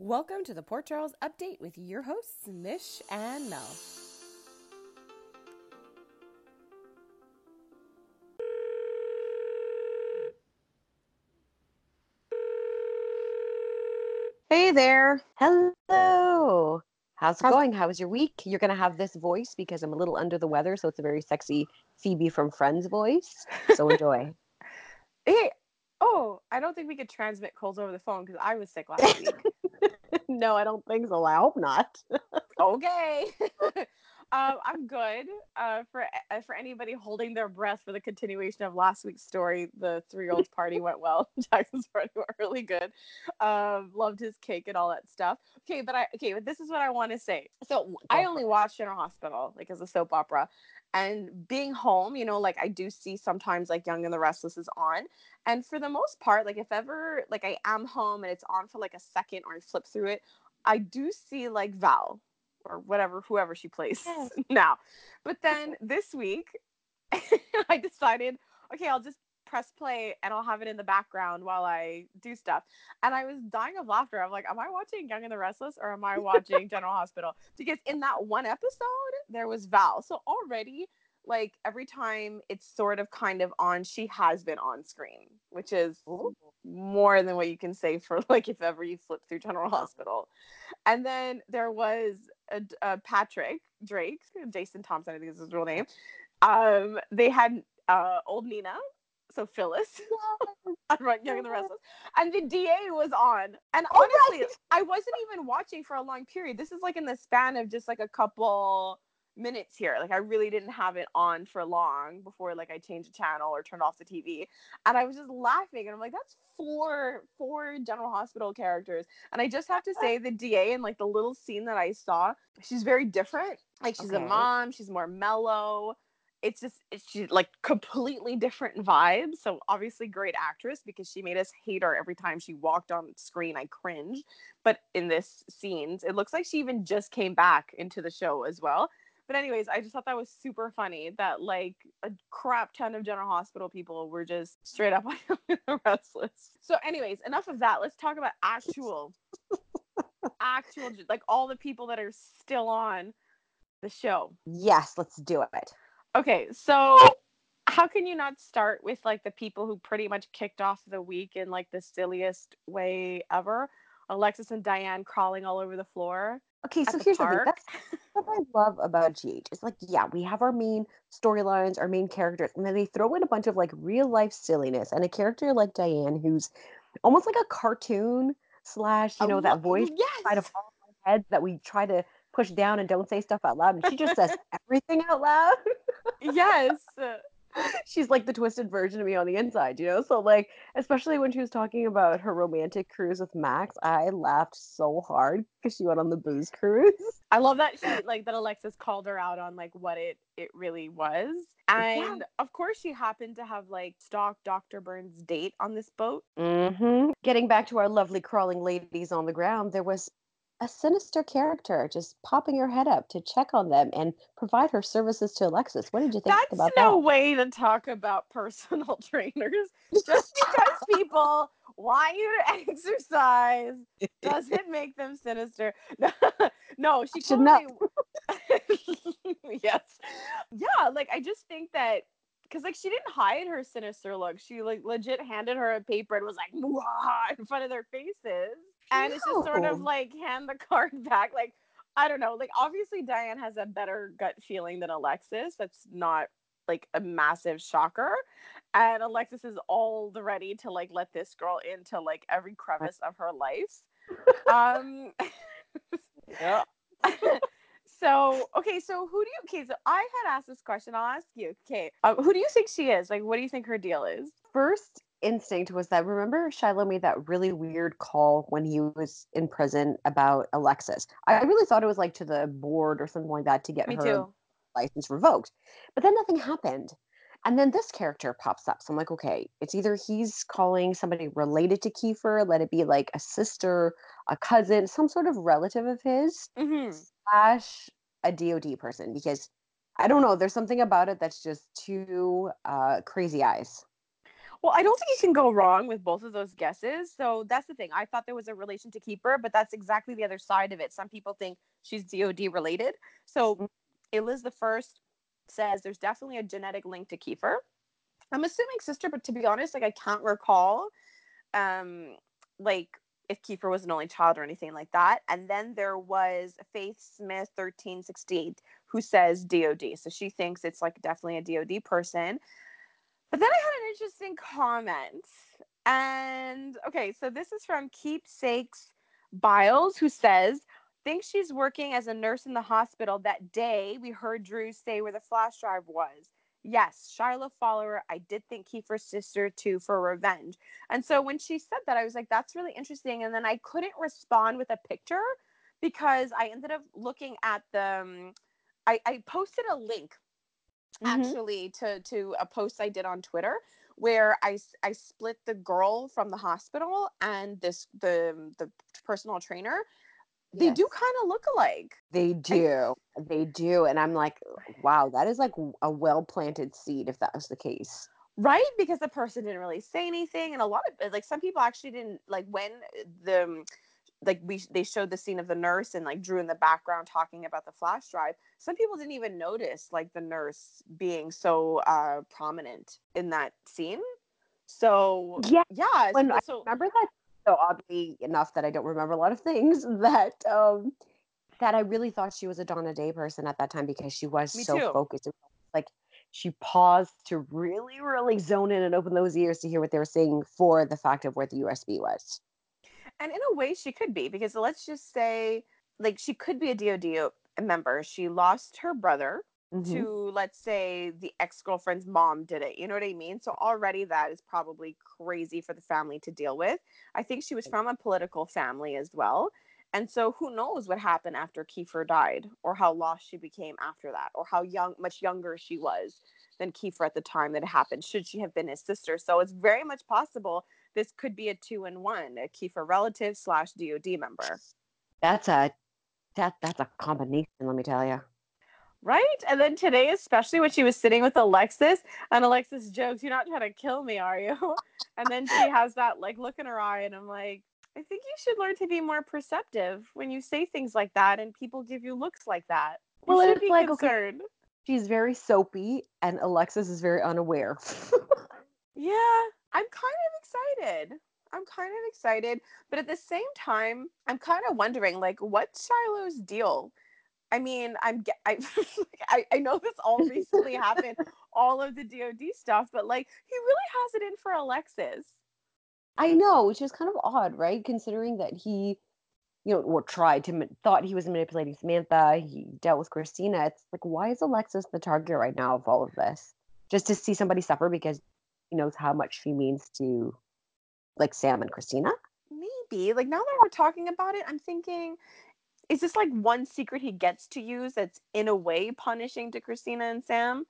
Welcome to the Port Charles Update with your hosts, Mish and Mel. Hey there. Hello. How's it How's- going? How was your week? You're going to have this voice because I'm a little under the weather, so it's a very sexy Phoebe from Friends voice. So enjoy. Hey. Oh, I don't think we could transmit colds over the phone because I was sick last week. No, I don't think so. I hope not. okay. um, I'm good. Uh, for uh, for anybody holding their breath for the continuation of last week's story, the three year old's party went well. Jackson's party went really good. Um, loved his cake and all that stuff. Okay, but I okay, but this is what I want to say. So I only watched General Hospital like as a soap opera. And being home, you know, like I do see sometimes like Young and the Restless is on. And for the most part, like if ever like I am home and it's on for like a second or I flip through it, I do see like Val or whatever, whoever she plays Yes. now. But then this week, I decided, okay, I'll just press play and I'll have it in the background while I do stuff. And I was dying of laughter. I'm like, am I watching Young and the Restless or am I watching General Hospital? Because in that one episode, there was Val. So already, like every time it's sort of kind of on, she has been on screen, which is more than what you can say for like if ever you flip through General Hospital. And then there was a, a Patrick Drake, Jason Thompson, I think is his real name. Um, they had uh, old Nina, so Phyllis, on Run Young and the uh-huh. Restless, and the DA was on. And Oh, honestly, right. I wasn't even watching for a long period. This is like in the span of just like a couple minutes here. Like I really didn't have it on for long before like I changed the channel or turned off the TV. And I was just laughing and I'm like, that's four four General Hospital characters. And I just have to uh. say the DA and like the little scene that I saw, she's very different. Like she's a mom, she's more mellow. It's just it's she's like completely different vibes. So obviously great actress because she made us hate her every time she walked on screen. I cringe. But in this scenes, it looks like she even just came back into the show as well. But anyways, I just thought that was super funny that like a crap ton of General Hospital people were just straight up restless. So, anyways, enough of that. Let's talk about actual, actual, like all the people that are still on the show. Yes, let's do it. Okay, so how can you not start with like the people who pretty much kicked off the week in like the silliest way ever? Alexis and Diane crawling all over the floor. Okay, so the here's the thing. park. That's what I love about GH. It's like, yeah, we have our main storylines, our main characters, and then they throw in a bunch of like real life silliness and a character like Diane who's almost like a cartoon slash, you I know, that voice Yes. all in our heads that we try to push down and don't say stuff out loud. And she just says everything out loud. yes. She's like the twisted version of me on the inside, you know? So, like, especially when she was talking about her romantic cruise with Max, I laughed so hard because she went on the booze cruise. I love that she like that Alexis called her out on like what it it really was. And of course she happened to have like stalked Dr. Byrne's date on this boat. hmm Getting back to our lovely crawling ladies on the ground, there was a sinister character just popping her head up to check on them and provide her services to Alexis. What did you think That's about no that? No way to talk about personal trainers. Just because people want you to exercise doesn't make them sinister. No, she Should not- yes. Yeah, like I just think that because like she didn't hide her sinister look. She like legit handed her a paper and was like in front of their faces. And it's just sort of like hand the card back. Like, I don't know. Like obviously Diane has a better gut feeling than Alexis. That's not like a massive shocker. And Alexis is all the ready to like let this girl into like every crevice of her life. Um Yeah. so okay, so who do you okay, so I had asked this question. I'll ask you. Okay. Um, who do you think she is? Like what do you think her deal is? First instinct was that remember Shiloh made that really weird call when he was in prison about Alexis. I really thought it was like to the board or something like that to get Me her too. license revoked. But then nothing happened. And then this character pops up. So I'm like, okay, it's either he's calling somebody related to Kiefer, let it be like a sister, a cousin, some sort of relative of his, hmm slash a DOD person. Because I don't know, there's something about it that's just too uh, crazy eyes. Well, I don't think you can go wrong with both of those guesses. So that's the thing. I thought there was a relation to Kiefer, but that's exactly the other side of it. Some people think she's DOD related. So Eliz the first says there's definitely a genetic link to Kiefer. I'm assuming sister, but to be honest, like I can't recall um like if Kiefer was an only child or anything like that. And then there was Faith Smith 1368 who says DOD. So she thinks it's like definitely a DOD person. But then I had an interesting comment. And okay, so this is from Keepsakes Biles, who says, thinks she's working as a nurse in the hospital that day we heard Drew say where the flash drive was. Yes, Shiloh follower. I did think Kiefer's sister too for revenge. And so when she said that, I was like, that's really interesting. And then I couldn't respond with a picture because I ended up looking at the. Um, I, I posted a link Mhm. actually to to a post I did on Twitter where I, I split the girl from the hospital and this the the personal trainer. They do kind of look alike. They do. They do. And I'm like, wow, that is like a well planted seed if that was the case. right because the person didn't really say anything and a lot of like some people actually didn't like when the um, like we they showed the scene of the nurse and like drew in the background talking about the flash drive some people didn't even notice like the nurse being so uh prominent in that scene so Yeah. yeah When so, I remember that so oddly enough that I don't remember a lot of things that um that I really thought she was a Dawn of Day person at that time because she was so too. focused. Like she paused to really, really zone in and open those ears to hear what they were saying for the fact of where the USB was. And in a way she could be because let's just say like she could be a dod member. She lost her brother Mhm. to let's say the ex-girlfriend's mom did it you know what i mean? So already that is probably crazy for the family to deal with. I think she was from a political family as well. And so who knows what happened after Kiefer died or how lost she became after that or how young much younger she was than Kiefer at the time that it happened should she have been his sister. So it's very much possible this could be a two in one a Kiefer relative slash DOD member That's a that that's a combination, let me tell you. Right? And then today, especially when she was sitting with Alexis, and Alexis jokes, You're not trying to kill me, are you? And then she has that like look in her eye, and I'm like, I think you should learn to be more perceptive when you say things like that and people give you looks like that. You Well, should it's be like, okay- She's very soapy and Alexis is very unaware. Yeah, I'm kind of excited. I'm kind of excited, but at the same time, I'm kind of wondering, like, what's Shiloh's deal? I mean, I'm I, I I know this all recently happened, all of the DoD stuff, but like, he really has it in for Alexis. I know, which is kind of odd, right? Considering that he, you know, or tried to thought he was manipulating Samantha. He dealt with Christina. It's like, why is Alexis the target right now of all of this? Just to see somebody suffer because knows how much she means to, like Sam and Christina. Maybe like now that we're talking about it, I'm thinking, is this like one secret he gets to use that's in a way punishing to Christina and Sam?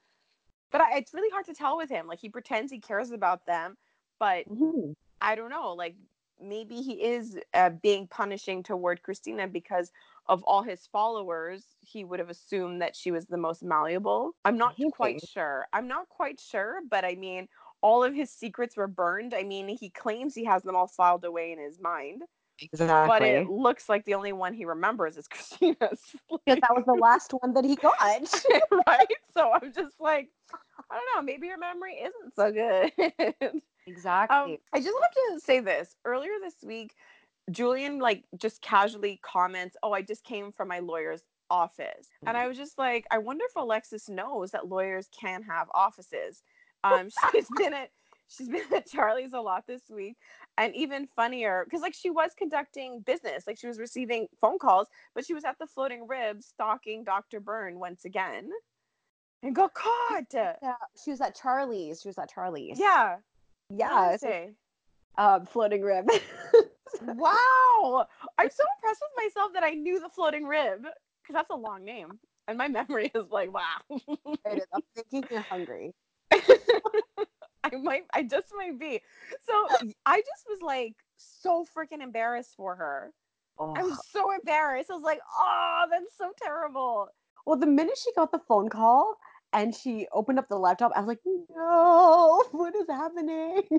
But I, it's really hard to tell with him. Like he pretends he cares about them, but Mhm. I don't know, like maybe he is uh, being punishing toward Christina because of all his followers. He would have assumed that she was the most malleable. I'm not quite sure. I'm not quite sure, but I mean, all of his secrets were burned. I mean, he claims he has them all filed away in his mind, Exactly. but it looks like the only one he remembers is Christina's. because that was the last one that he got. right? So I'm just like, I don't know. Maybe your memory isn't so good. exactly. Um, I just have to say this. Earlier this week, Julian like just casually comments, "Oh, I just came from my lawyer's office," and I was just like, I wonder if Alexis knows that lawyers can have offices. Um, she's been at she's been at Charlie's a lot this week, and even funnier because like she was conducting business, like she was receiving phone calls, but she was at the Floating Ribs stalking Dr. Byrne once again, and got caught. yeah, she was at Charlie's. She was at Charlie's. Yeah, yeah. so, um, floating rib. Wow. I'm so impressed with myself that I knew the floating rib because that's a long name. And my memory is like, wow. It is. I'm thinking you're hungry. I might, I just might be. So I just was like so freaking embarrassed for her. I was Oh. so embarrassed. I was like, oh, that's so terrible. Well, the minute she got the phone call and she opened up the laptop. I was like, no, what is happening?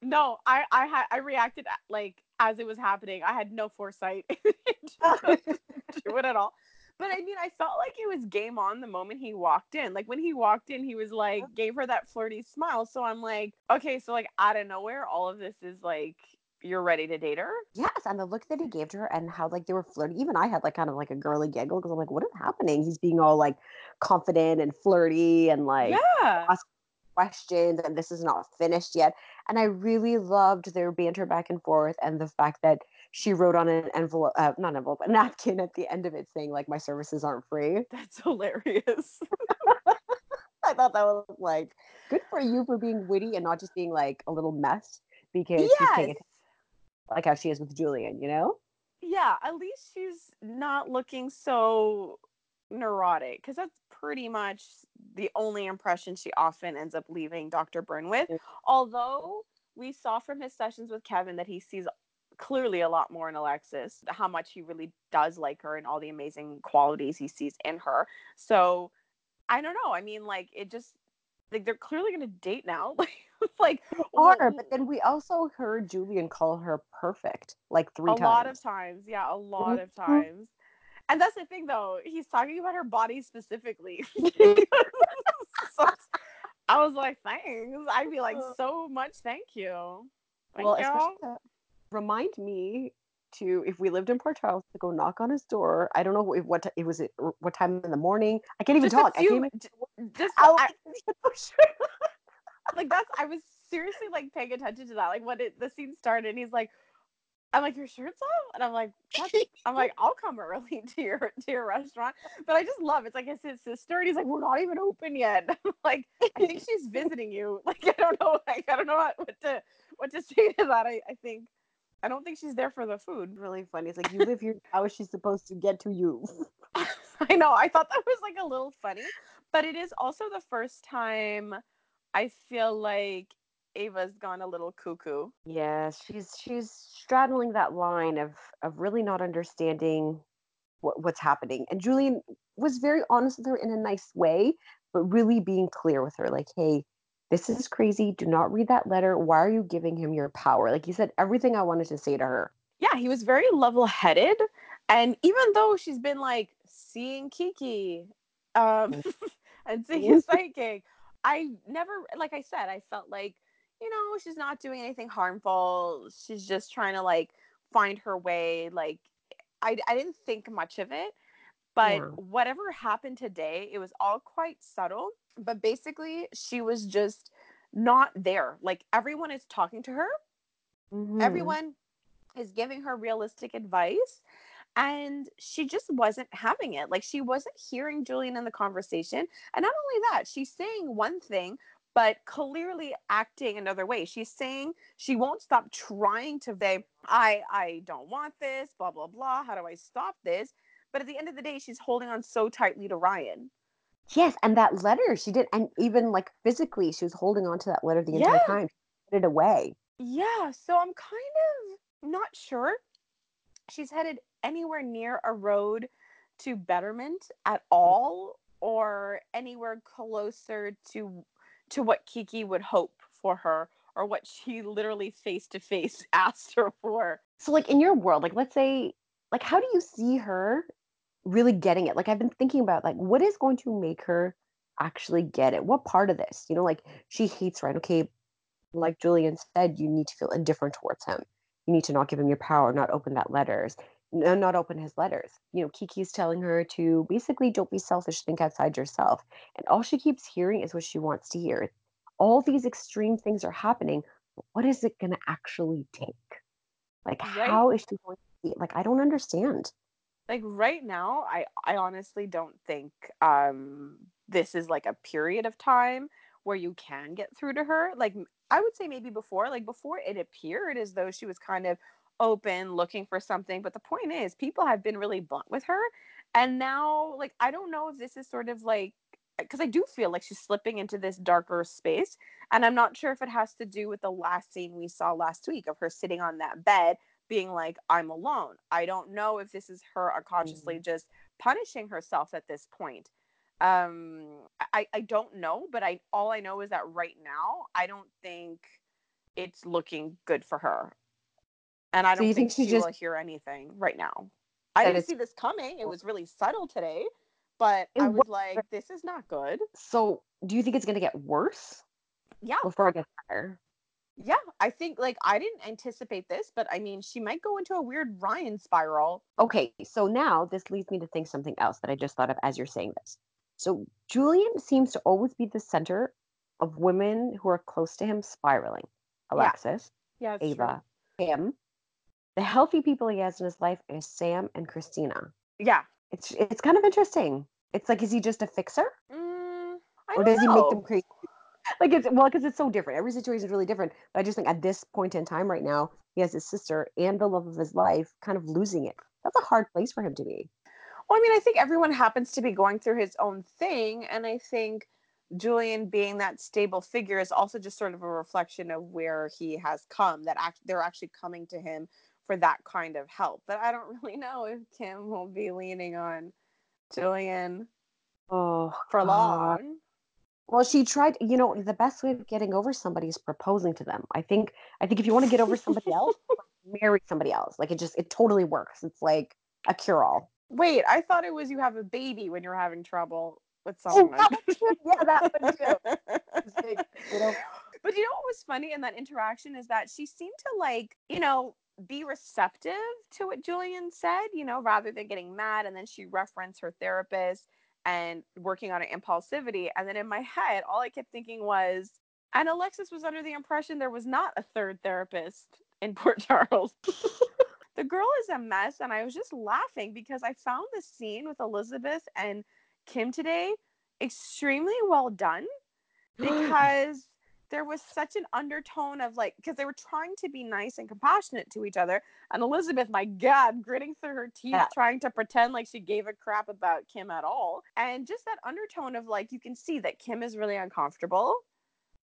No, I I had I reacted like as it was happening. I had no foresight to it at all. But I mean, I felt like it was game on the moment he walked in. Like when he walked in, he was like gave her that flirty smile. So I'm like, okay, so like out of nowhere, all of this is like you're ready to date her. yes, and the look that he gave to her and how like they were flirting. Even I had like kind of like a girly giggle because I'm like, what is happening? He's being all like confident and flirty and like yeah. ask questions and this is not finished yet. And I really loved their banter back and forth and the fact that she wrote on an envelope, uh, not envelope, a napkin at the end of it saying like my services aren't free. That's hilarious. I thought that was like good for you for being witty and not just being like a little mess because she's yes. like how she is with Julian, you know? Yeah, at least she's not looking so neurotic because that's pretty much the only impression she often ends up leaving Dr. Byrne with. Although we saw from his sessions with Kevin that he sees clearly a lot more in Alexis, how much he really does like her and all the amazing qualities he sees in her. So I don't know. I mean, like it just like they're clearly gonna date now. Like, like Or, but then we also heard Julian call her perfect like three a times. A lot of times yeah a lot of Mhm. times and that's the thing though he's talking about her body specifically so i was like thanks i'd be like so much thank you Thank well, uh, remind me to if we lived in Port Charles to go knock on his door. I don't know if what it was it what time in the morning. I can't even just talk. a I few, can't even. just I, like that's i was seriously like paying attention to that like when it the scene started and he's like i'm like your shirt's off and i'm like i'm like i'll come early to your to your restaurant but i just love it. it's like it's his sister and he's like we're not even open yet I'm like i think she's visiting you like i don't know like i don't know what, what to what to say to that i i think i don't think she's there for the food really funny. It's like you live here. How is she supposed to get to you? I know. I thought that was like a little funny, but it is also the first time I feel like Ava's gone a little cuckoo. Yes, she's she's straddling that line of of really not understanding what, what's happening. And Julian was very honest with her in a nice way, but really being clear with her, like, hey, this is crazy. Do not read that letter. Why are you giving him your power? Like he said everything I wanted to say to her. Yeah, he was very level headed. And even though she's been like seeing Kiki um, and seeing his psychic, I never, like I said, I felt like, you know, she's not doing anything harmful. She's just trying to like find her way. Like, I, I didn't think much of it. But whatever happened today, it was all quite subtle. But basically, she was just not there. Like, everyone is talking to her Mhm. everyone is giving her realistic advice and she just wasn't having it like she wasn't hearing julian in the conversation and not only that she's saying one thing but clearly acting another way she's saying she won't stop trying to say i i don't want this blah blah blah how do i stop this but at the end of the day she's holding on so tightly to ryan Yes, and that letter she did, and even like physically, she was holding on to that letter the entire Yeah. time. She put it away. Yeah, so I'm kind of not sure she's headed anywhere near a road to betterment at all or anywhere closer to to what Kiki would hope for her or what she literally face to face asked her for. So, like in your world, like let's say, like how do you see her really getting it? Like I've been thinking about, like what is going to make her actually get it? What part of this? You know, like she hates Ryan. Okay, like Julian said, you need to feel indifferent towards him. You need to not give him your power, not open that letters, no, not open his letters. You know, Kiki's telling her to basically don't be selfish, think outside yourself. And all she keeps hearing is what she wants to hear. All these extreme things are happening. But what is it going to actually take? Like, Right. how is she going to see? Like, I don't understand. Like right now, I I honestly don't think um this is like a period of time where you can get through to her. Like i would say maybe before, like before it appeared as though she was kind of open looking for something, but the point is people have been really blunt with her and now like I don't know if this is sort of like because I do feel like she's slipping into this darker space and I'm not sure if it has to do with the last scene we saw last week of her sitting on that bed being like, I'm alone. I don't know if this is her unconsciously just punishing herself at this point. Um, I I don't know, but I all I know is that right now I don't think it's looking good for her, and I So don't you think, think she she will hear anything right now. I didn't see this coming. It was really subtle today, but I was was like, this is not good. So do you think it's gonna get worse Yeah, before it gets better? Yeah. I think like I didn't anticipate this, but I mean, she might go into a weird Ryan spiral. Okay, so now this leads me to think something else that I just thought of as you're saying this. So Julian seems to always be the center of women who are close to him spiraling. Alexis, Yeah, true. Ava, him. The healthy people he has in his life is Sam and Christina. Yeah. It's it's kind of interesting. It's like, is he just a fixer, Mm, or does he make them crazy? Like it's well, because it's so different. Every situation is really different. But I just think at this point in time, right now, he has his sister and the love of his life kind of losing it. That's a hard place for him to be. Well, I mean, I think everyone happens to be going through his own thing, and I think Julian being that stable figure is also just sort of a reflection of where he has come. That act- they're actually coming to him for that kind of help. But I don't really know if Kim will be leaning on Julian Oh, for long. Well, she tried. You know, the best way of getting over somebody is proposing to them. I think. I think if you want to get over somebody else, like, marry somebody else. Like it just, it totally works. It's like a cure-all. Wait, I thought it was you have a baby when you're having trouble with Oh, someone. that one too. Yeah, that one too. Like, you know, But you know what was funny in that interaction is that she seemed to like, you know, be receptive to what Julian said, you know, rather than getting mad. And then she referenced her therapist and working on her impulsivity. And then in my head, all I kept thinking was, and Alexis was under the impression there was not a third therapist in Port Charles. the girl is a mess. And I was just laughing because I found the scene with Elizabeth and Kim today extremely well done because there was such an undertone of like because they were trying to be nice and compassionate to each other and elizabeth my god gritting through her teeth Yeah. trying to pretend like she gave a crap about kim at all and just that undertone of like you can see that kim is really uncomfortable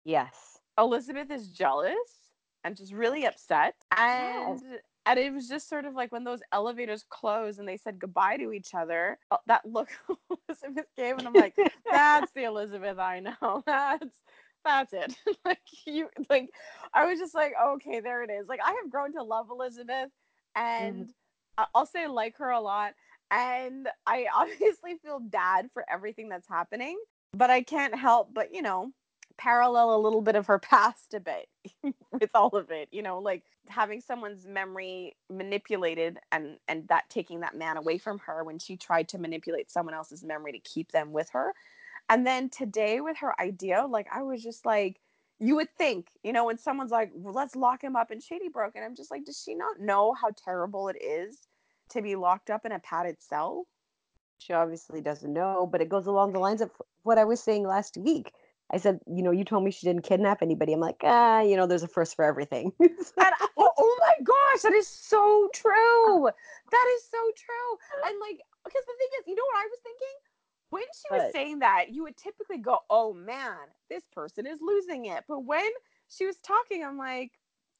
yes. elizabeth is jealous and just really upset and and it was just sort of like when those elevators closed and they said goodbye to each other uh, that look elizabeth gave and i'm like that's the Elizabeth I know. That's that's it. like you like I was just like, okay, there it is. Like I have grown to love Elizabeth mm-hmm. and I- I'll say like her a lot. And I obviously feel bad for everything that's happening, but I can't help but, you know, parallel a little bit of her past a bit with all of it, you know, like having someone's memory manipulated and and that taking that man away from her when she tried to manipulate someone else's memory to keep them with her. And then today with her idea, like I was just like, you would think, you know, when someone's like, well, let's lock him up in Shady Brook. And I'm just like, does she not know how terrible it is to be locked up in a padded cell? She obviously doesn't know, but it goes along the lines of what I was saying last week. I said, you know, you told me she didn't kidnap anybody. I'm like, ah, you know, there's a first for everything. And oh, oh my gosh, that is so true. That is so true. And like, because the thing is, you know what I was thinking? When she was saying that, you would typically go, oh man, this person is losing it. But when she was talking, I'm like,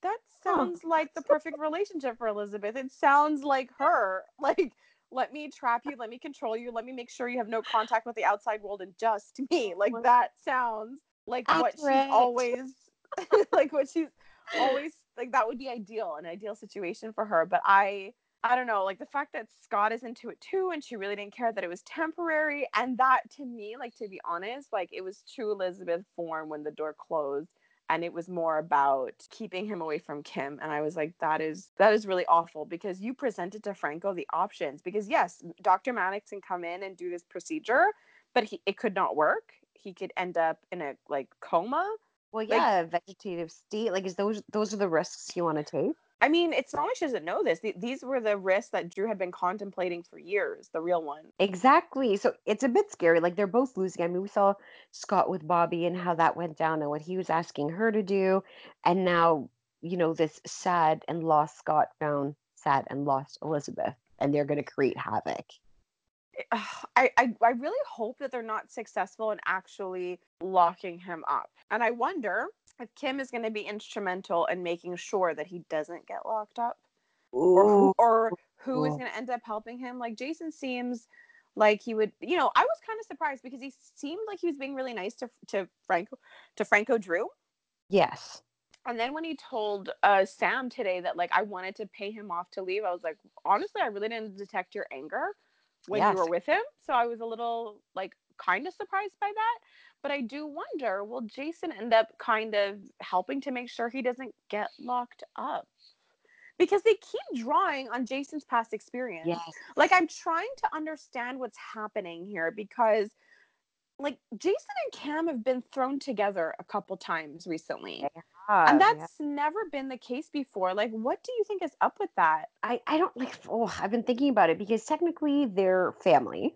that Huh. sounds like the perfect relationship for Elizabeth. It sounds like her. Like, let me trap you, let me control you, let me make sure you have no contact with the outside world and just me. Like, that sounds like what she's Accurate. always, like, what she's always like that would be ideal an ideal situation for her but i i don't know like the fact that scott is into it too and she really didn't care that it was temporary and that to me like to be honest like it was true elizabeth form when the door closed and it was more about keeping him away from kim and i was like that is that is really awful because you presented to franco the options because yes dr maddox can come in and do this procedure but he, it could not work he could end up in a like coma well, Like- yeah, vegetative state. Like, is those those are the risks you want to take? I mean, it's not like she doesn't know this. Th- These were the risks that Drew had been contemplating for years, the real one. Exactly. So it's a bit scary. Like they're both losing. I mean, we saw Scott with Bobby and how that went down and what he was asking her to do. And now, you know, this sad and lost Scott found sad and lost Elizabeth. And they're going to create havoc. I, I, I really hope that they're not successful in actually locking him up. And I wonder if Kim is going to be instrumental in making sure that he doesn't get locked up or who, or who is going to end up helping him. Like Jason seems like he would you know i was kind of surprised because he seemed like he was being really nice to to franco to franco drew Yes. and then when he told uh sam today that like i wanted to pay him off to leave i was like honestly i really didn't detect your anger when Yes. you were with him so i was a little like kind of surprised by that but i do wonder will jason end up kind of helping to make sure he doesn't get locked up because they keep drawing on jason's past experience Yes. like i'm trying to understand what's happening here because like jason and cam have been thrown together a couple times recently Yeah, and yeah. that's never been the case before like what do you think is up with that I, I don't like oh I've been thinking about it because technically they're family,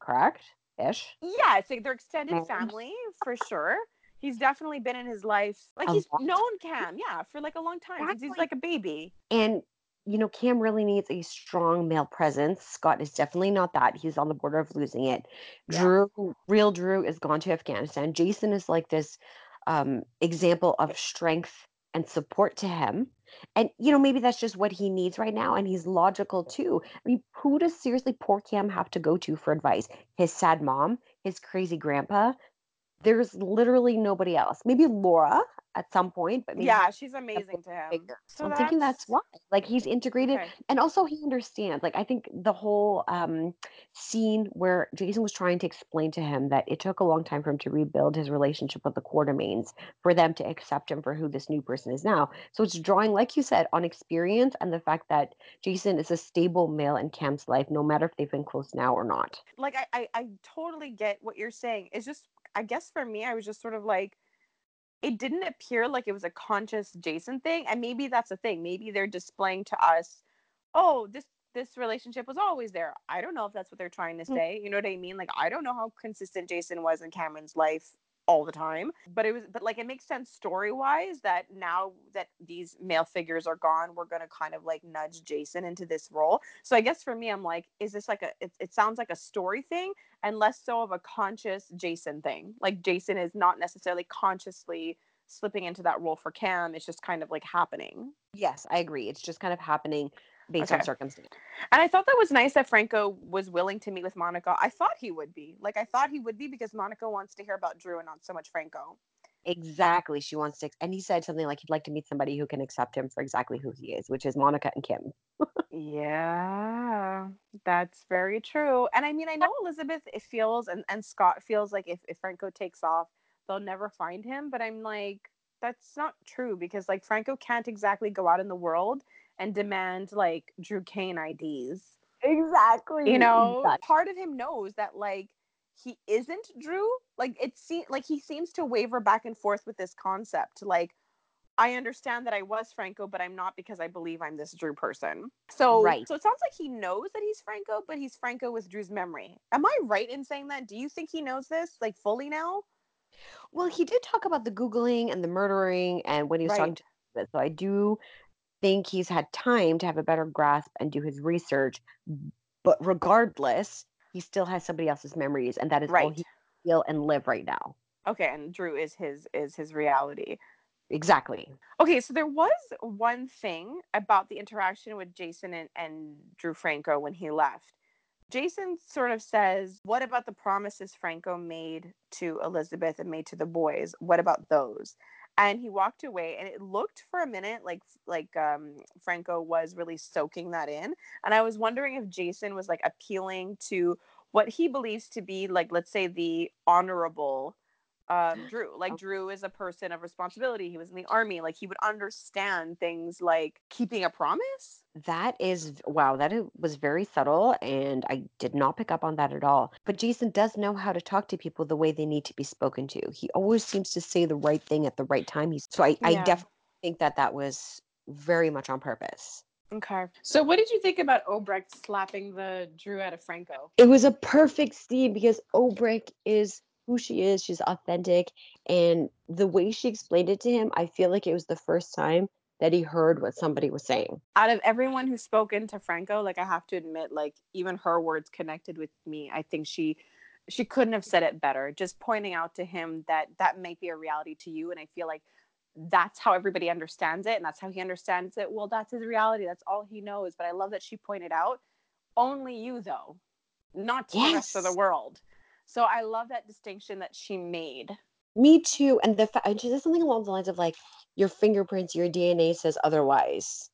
correct? Ish. yeah it's like their extended family for sure he's definitely been in his life like A he's known cam yeah for like a long time since he's like a baby And you know, Cam really needs a strong male presence. Scott is definitely not that. He's on the border of losing it. Yeah. Drew, real Drew, is gone to Afghanistan. Jason is like this um, example of strength and support to him. And you know, maybe that's just what he needs right now. And he's logical too. I mean, who does seriously poor Cam have to go to for advice? His sad mom, his crazy grandpa. There's literally nobody else. Maybe Laura at some point, but maybe yeah she's amazing to him bigger. so I'm thinking that's why. Like he's integrated okay. and also he understands like i think the whole um scene where jason was trying to explain to him that it took a long time for him to rebuild his relationship with the Quartermaines for them to accept him for who this new person is now so it's drawing like you said on experience and the fact that jason is a stable male in cam's life no matter if they've been close now or not like I, I I totally get what you're saying. It's just I guess for me I was just sort of like it didn't appear like it was a conscious Jason thing and maybe that's the thing. Maybe they're displaying to us, "Oh, this this relationship was always there." I don't know if that's what they're trying to Mm. say. You know what I mean? Like I don't know how consistent Jason was in Cameron's life all the time but it was but like it makes sense story wise that now that these male figures are gone we're to kind of like nudge jason into this role. So i guess for me i'm like is this like a it, it sounds like a story thing and less so of a conscious jason thing. Like jason is not necessarily consciously slipping into that role for cam. It's just kind of like happening. Yes i agree. It's just kind of happening based on circumstance. And i thought that was nice that franco was willing to meet with monica. I thought he would be. Like i thought he would be because monica wants to hear about drew and not so much franco. Exactly. She wants to and he said something like he'd like to meet somebody who can accept him for exactly who he is which is monica and kim. Yeah, that's very true. And I mean, I know Elizabeth it feels and, and Scott feels like if, if Franco takes off, they'll never find him. But I'm like, that's not true because like Franco can't exactly go out in the world and demand like Drew Kane IDs. exactly You know, part of him knows that like he isn't Drew. Like it seems like he seems to waver back and forth with this concept. Like I understand that I was Franco, but I'm not because I believe I'm this Drew person. So, Right. so it sounds like he knows that he's Franco, but he's Franco with Drew's memory. Am I right in saying that? Do you think he knows this like fully now? Well, he did talk about the Googling and the murdering and when he was talking to So I do think he's had time to have a better grasp and do his research. But regardless, he still has somebody else's memories, and that is all Right. he feel and live right now. Okay, and Drew is his is his reality. Exactly. Okay, so there was one thing about the interaction with Jason and, and Drew Franco when he left. Jason sort of says, What about the promises Franco made to Elizabeth and made to the boys? What about those? And he walked away and it looked for a minute like like um Franco was really soaking that in. And I was wondering if Jason was like appealing to what he believes to be like let's say the honorable um Drew. Like Drew is a person of responsibility. He was in the army. Like he would understand things like keeping a promise. That is wow, that was very subtle and I did not pick up on that at all. But Jason does know how to talk to people the way they need to be spoken to. He always seems to say the right thing at the right time. He's so I, I definitely think that that was very much on purpose. Okay. So, what did you think about Obrecht slapping the Drew out of Franco? It was a perfect scene because Obrecht is who she is. She's authentic. And the way she explained it to him, I feel like it was the first time that he heard what somebody was saying. Out of everyone who's spoken to Franco, like I have to admit, like even her words connected with me. I think she she couldn't have said it better. Just pointing out to him that that might be a reality to you, and I feel like that's how everybody understands it, and that's how he understands it. Well, that's his reality. That's all he knows. But I love that she pointed out only you though. not to the rest of the world. So I love that distinction that she made. Me too. And the and she says something along the lines of like, your fingerprints, your DNA says otherwise.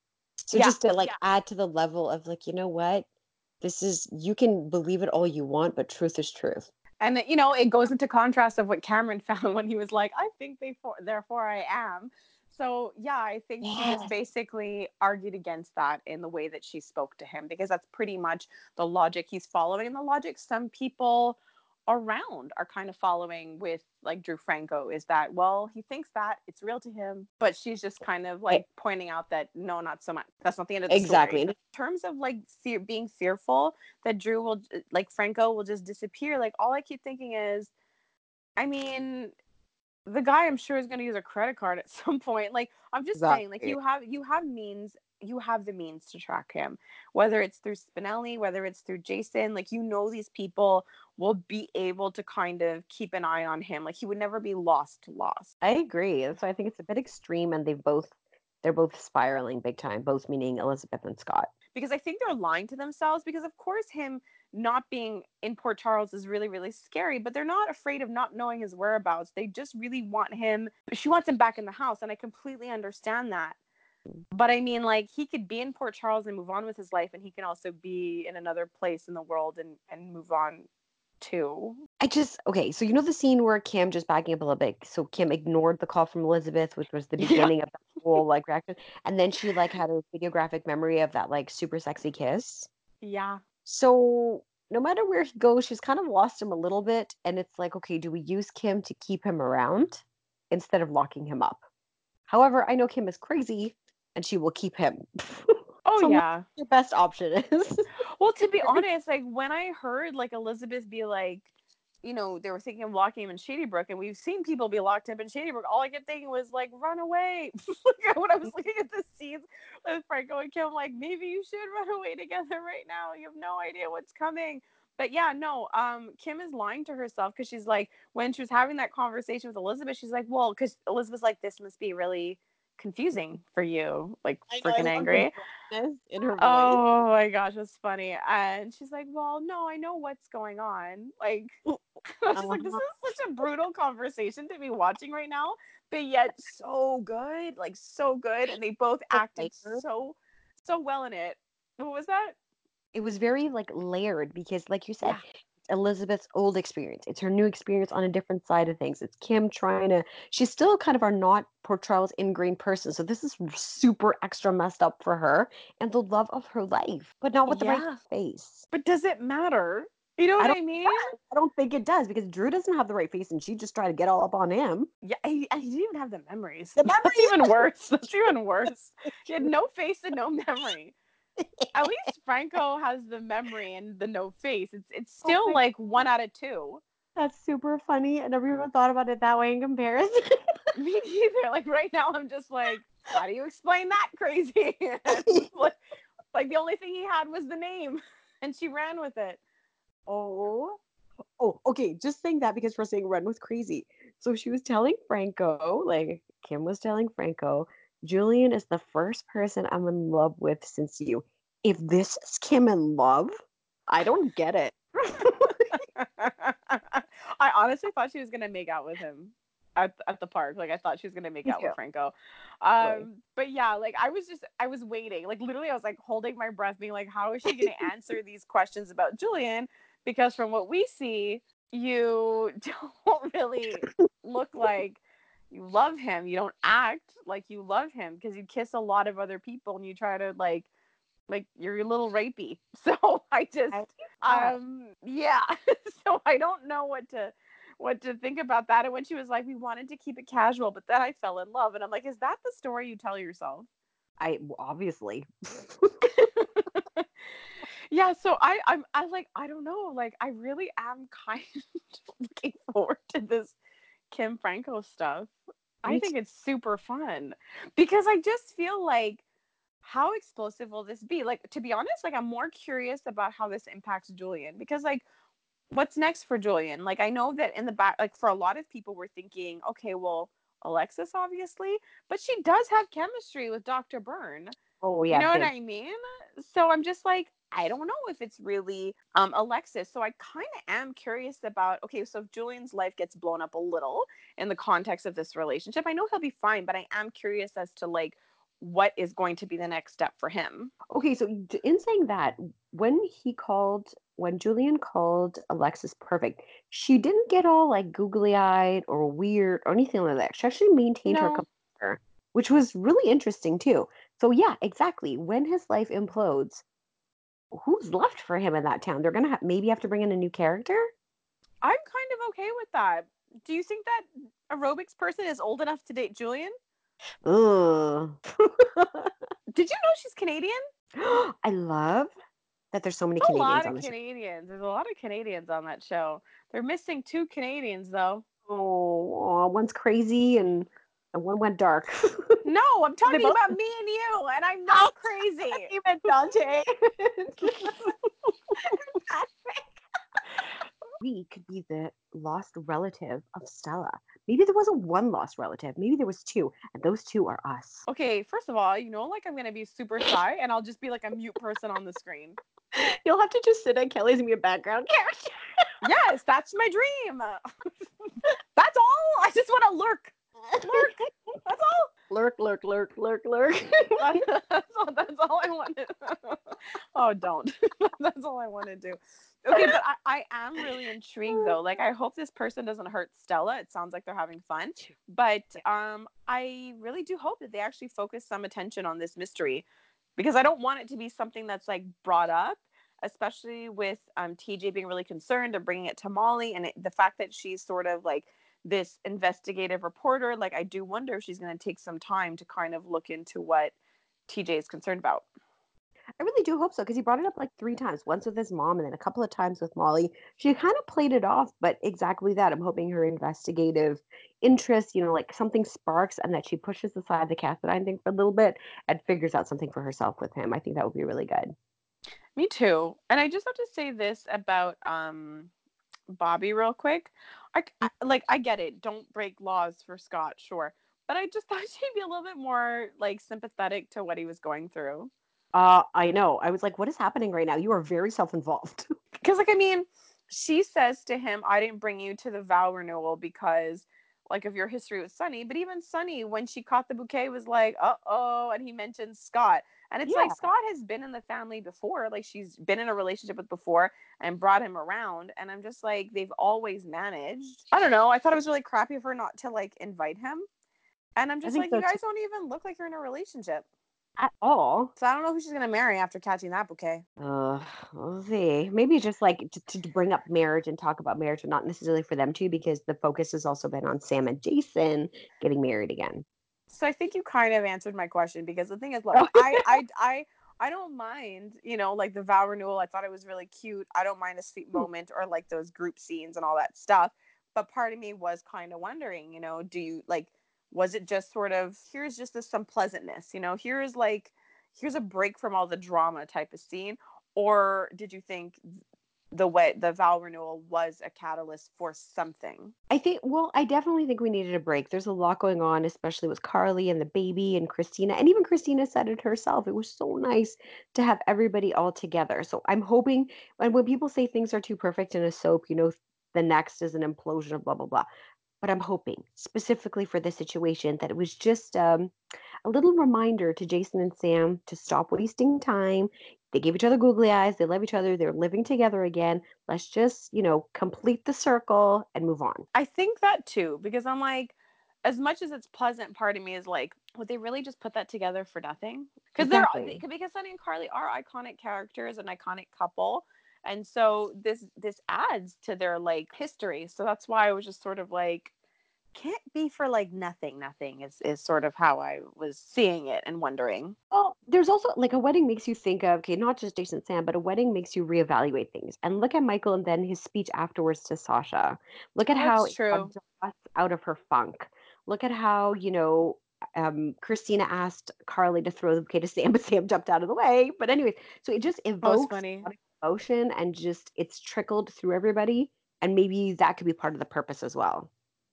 So Yeah, just to like yeah. add to the level of like, you know what? This is you can believe it all you want, but truth is truth. And you know, it goes into contrast of what Cameron found when he was like, "I think therefore, therefore I am." So yeah, I think she Yes. just basically argued against that in the way that she spoke to him because that's pretty much the logic he's following, and the logic some people around are kind of following with like Drew Franco is that well he thinks that it's real to him but she's just kind of eh like pointing out that no not so much that's not the end of the Exactly. story. in terms of like fear, being fearful that Drew will like Franco will just disappear like all I keep thinking is I mean the guy I'm sure is going to use a credit card at some point like I'm just saying like you have you have means you have the means to track him whether it's through Spinelli whether it's through Jason like you know these people will be able to kind of keep an eye on him like he would never be lost lost I agree. So I think it's a bit extreme and they've both they're both spiraling big time, both meaning Elizabeth and Scott. because I think they're lying to themselves because of course him not being in Port Charles is really really scary but they're not afraid of not knowing his whereabouts they just really want him she wants him back in the house and I completely understand that but I mean like he could be in Port Charles and move on with his life and he can also be in another place in the world and and move on too I just okay, so you know the scene where Kim just backing up a little bit. So Kim ignored the call from Elizabeth, which was the Yeah. beginning of the whole like reaction, and then she like had a videographic memory of that like super sexy kiss. yeah So no matter where he goes, she's kind of lost him a little bit, and it's like, okay, do we use Kim to keep him around instead of locking him up? However, I know Kim is crazy, and she will keep him. oh So yeah Your best option is Well, to be honest, like when I heard like Elizabeth be like, you know, they were thinking of locking him in Shady Brook, and we've seen people be locked up in Shady Brook. All I kept thinking was like, run away. like when I was looking at the scenes with Franco and Kim, like maybe you should run away together right now. You have no idea what's coming. But yeah, no, um, Kim is lying to herself because she's like, when she was having that conversation with Elizabeth, she's like, well, because Elizabeth's like, this must be really confusing for you, like freaking angry. in her voice. Oh my gosh, it's funny. And she's like, Well, no, I know what's going on. Like, I was just like, This Uh-huh. is such a brutal conversation to be watching right now, but yet so good. Like, so good. And they both acted so, so well in it. What was that? it was very like layered because like you said Yeah. Elizabeth's old experience it's her new experience on a different side of things it's kim trying to she's still kind of our not port charles ingrained person so this is super extra messed up for her and the love of her life but not with the Yeah. right face But does it matter? You know what I, don't- mean? i don't think it does because drew doesn't have the right face and she just tried to get all up on him Yeah, I, I uh, didn't even have the memories. The That's even worse. That's even worse. She had no face and no memory. At least Franco has the memory and the no face. It's it's Oh still my like one out of two. that's super funny i never even mm. thought about it that way in comparison Me neither. Like right now, I'm just like, how do you explain that crazy? Like, like the only thing he had was the name, and she ran with it. Oh, oh, okay. Just saying that because we're saying run with crazy. So she was telling Franco, like Kim was telling Franco, Julian is the first person I'm in love with since you. If this is Kim in love, I don't get it. I honestly thought she was gonna make out with him at, at the park. Like I thought she was gonna make out with Franco. Um, but yeah, like I was just I was waiting. Like literally, I was like holding my breath, being like, how is she gonna answer these questions about Julian? Because from what we see, you don't really look like you love him. You don't act like you love him because you kiss a lot of other people and you try to like like you're a little rapey. So I just I- um yeah so i don't know what to what to think about that and when she was like we wanted to keep it casual but then i fell in love and i'm like is that the story you tell yourself I obviously. yeah so i i'm i like i don't know like i really am kind of looking forward to this kim franco stuff i think it's super fun because i just feel like how explosive will this be like to be honest like i'm more curious about how this impacts julian because like what's next for julian like i know that in the back like for a lot of people we're thinking okay well alexis obviously but she does have chemistry with dr byrne Oh yeah. you know what. I mean? So I'm just like, I don't know if it's really um, Alexis. So I kind of am curious about okay, so if Julian's life gets blown up a little in the context of this relationship, I know he'll be fine, but I am curious as to like what is going to be the next step for him. Okay, so in saying that, when he called, when Julian called Alexis perfect, she didn't get all like googly eyed or weird or anything like that. She actually maintained no. her composure, which was really interesting too. So, yeah, exactly. When his life implodes, who's left for him in that town? They're gonna maybe have to bring in a new character. I'm kind of okay with that. Do you think that aerobics person is old enough to date Julian? Ugh. Did you know she's Canadian? I love that there's so many Canadians. A lot of Canadians. There's a lot of Canadians on that show. They're missing two Canadians though. Oh, one's crazy and and one went dark. no, I'm talking both... about me and you, and I'm not crazy. Even Dante. we could be the lost relative of Stella. Maybe there wasn't one lost relative. Maybe there was two, and those two are us. Okay, first of all, you know, like I'm gonna be super shy, and I'll just be like a mute person on the screen. You'll have to just sit on Kelly's and be a background character. yes, that's my dream. that's all. I just want to lurk. Lurk. That's all. Lurk, lurk, lurk, lurk, lurk. that's, all, that's all I wanted. oh, don't. that's all I want to do. Okay, but I, I am really intrigued though. Like, I hope this person doesn't hurt Stella. It sounds like they're having fun. But um, I really do hope that they actually focus some attention on this mystery because I don't want it to be something that's like brought up especially with um, TJ being really concerned and bringing it to Molly and it, the fact that she's sort of like this investigative reporter. Like, I do wonder if she's going to take some time to kind of look into what TJ is concerned about. I really do hope so because he brought it up like three times once with his mom and then a couple of times with Molly. She kind of played it off, but exactly that. I'm hoping her investigative interest, you know, like something sparks and that she pushes aside the Cassadine thing for a little bit and figures out something for herself with him. I think that would be really good. Me too. And I just have to say this about um Bobbie real quick. I, I, like I get it. Don't break laws for Scott, sure. But I just thought she'd be a little bit more like sympathetic to what he was going through. Uh, I know. I was like, what is happening right now? You are very self-involved. Because like I mean, she says to him, I didn't bring you to the vow renewal because like of your history with Sonny, But even Sunny, when she caught the bouquet, was like, uh oh, and he mentioned Scott. And it's yeah. like Scott has been in the family before, like she's been in a relationship with before and brought him around. And I'm just like, they've always managed. I don't know. I thought it was really crappy of her not to like invite him. And I'm just like, you guys don't even look like you're in a relationship at all. So I don't know who she's gonna marry after catching that bouquet. Uh, we'll see. Maybe just like to, to, bring up marriage and talk about marriage, but not necessarily for them too, because the focus has also been on Sam and Jason getting married again. So I think you kind of answered my question because the thing is, look, I, I, I, I don't mind, you know, like the vow renewal. I thought it was really cute. I don't mind a sweet hmm. moment or like those group scenes and all that stuff. But part of me was kind of wondering, you know, do you like was it just sort of here's just this, some pleasantness you know here's like here's a break from all the drama type of scene? Or did you think the way the vow renewal was a catalyst for something? I think well i definitely think we needed a break. There's a lot going on especially with carly and the baby and kristina and even kristina said it herself it was so nice to have everybody all together. So i'm hoping and when people say things are too perfect in a soap you know the next is an implosion of blah blah blah but I'm hoping specifically for this situation that it was just um, a little reminder to Jason and Sam to stop wasting time. They gave each other googly eyes. They love each other. They're living together again. Let's just, you know, complete the circle and move on. I think that too, because I'm like, as much as it's pleasant, part of me is like, would they really just put that together for nothing? Because exactly. they're because Sonny and Carly are iconic characters, an iconic couple and so this this adds to their like history. So that's why i was just sort of like can't be for like nothing nothing is, is sort of how i was seeing it and wondering. Well there's also like a wedding makes you think of okay not just jason sam but a wedding makes you reevaluate things. And look at michael and then his speech afterwards to sasha. Look at that's how true. out of her funk. Look at how you know um, Kristina asked Carly to throw the bouquet to Sam, but Sam jumped out of the way. But anyways, so it just evokes funny emotion and just it's trickled through everybody and maybe that could be part of the purpose as well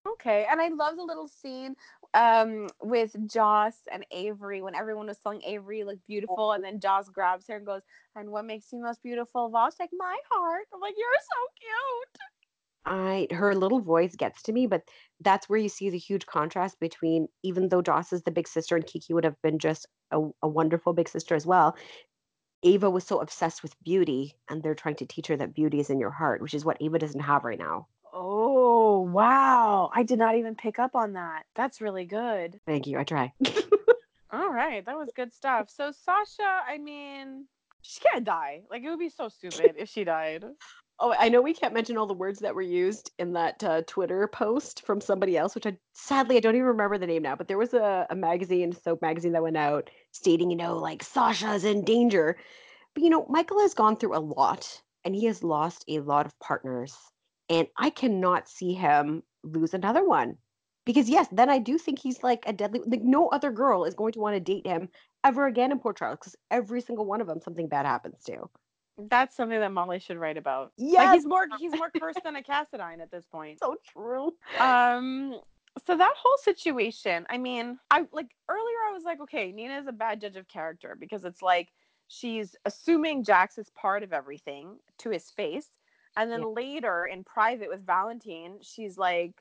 okay and i love the little scene um with Joss and Avery when everyone was telling Avery look beautiful and then Joss grabs her and goes, And what makes you most beautiful of all? She's like, My heart. I'm like, You're so cute. I her little voice gets to me, but that's where you see the huge contrast between even though Joss is the big sister and Kiki would have been just a, a wonderful big sister as well. Ava was so obsessed with beauty, and they're trying to teach her that beauty is in your heart, which is what Ava doesn't have right now. Oh wow. I did not even pick up on that. That's really good. Thank you. I try. All right, that was good stuff. So Sasha, I mean, she can't die. Like it would be so stupid if she died. Oh, I know we can't mention all the words that were used in that uh, Twitter post from somebody else, which I sadly I don't even remember the name now. But there was a, a magazine, soap magazine that went out stating, you know, like Sasha's in danger. But you know, Michael has gone through a lot, and he has lost a lot of partners, and I cannot see him lose another one. Because yes, then I do think he's like a deadly. Like no other girl is going to want to date him ever again in Port Charles, because every single one of them something bad happens to. That's something that Molly should write about. Yeah, Like he's more he's more cursed than a Cassadine at this point. So true. Um so that whole situation, I mean, I like earlier I was like, okay, Nina is a bad judge of character because it's like she's assuming Jax is part of everything to his face. And then Yeah. later in private with Valentine, she's like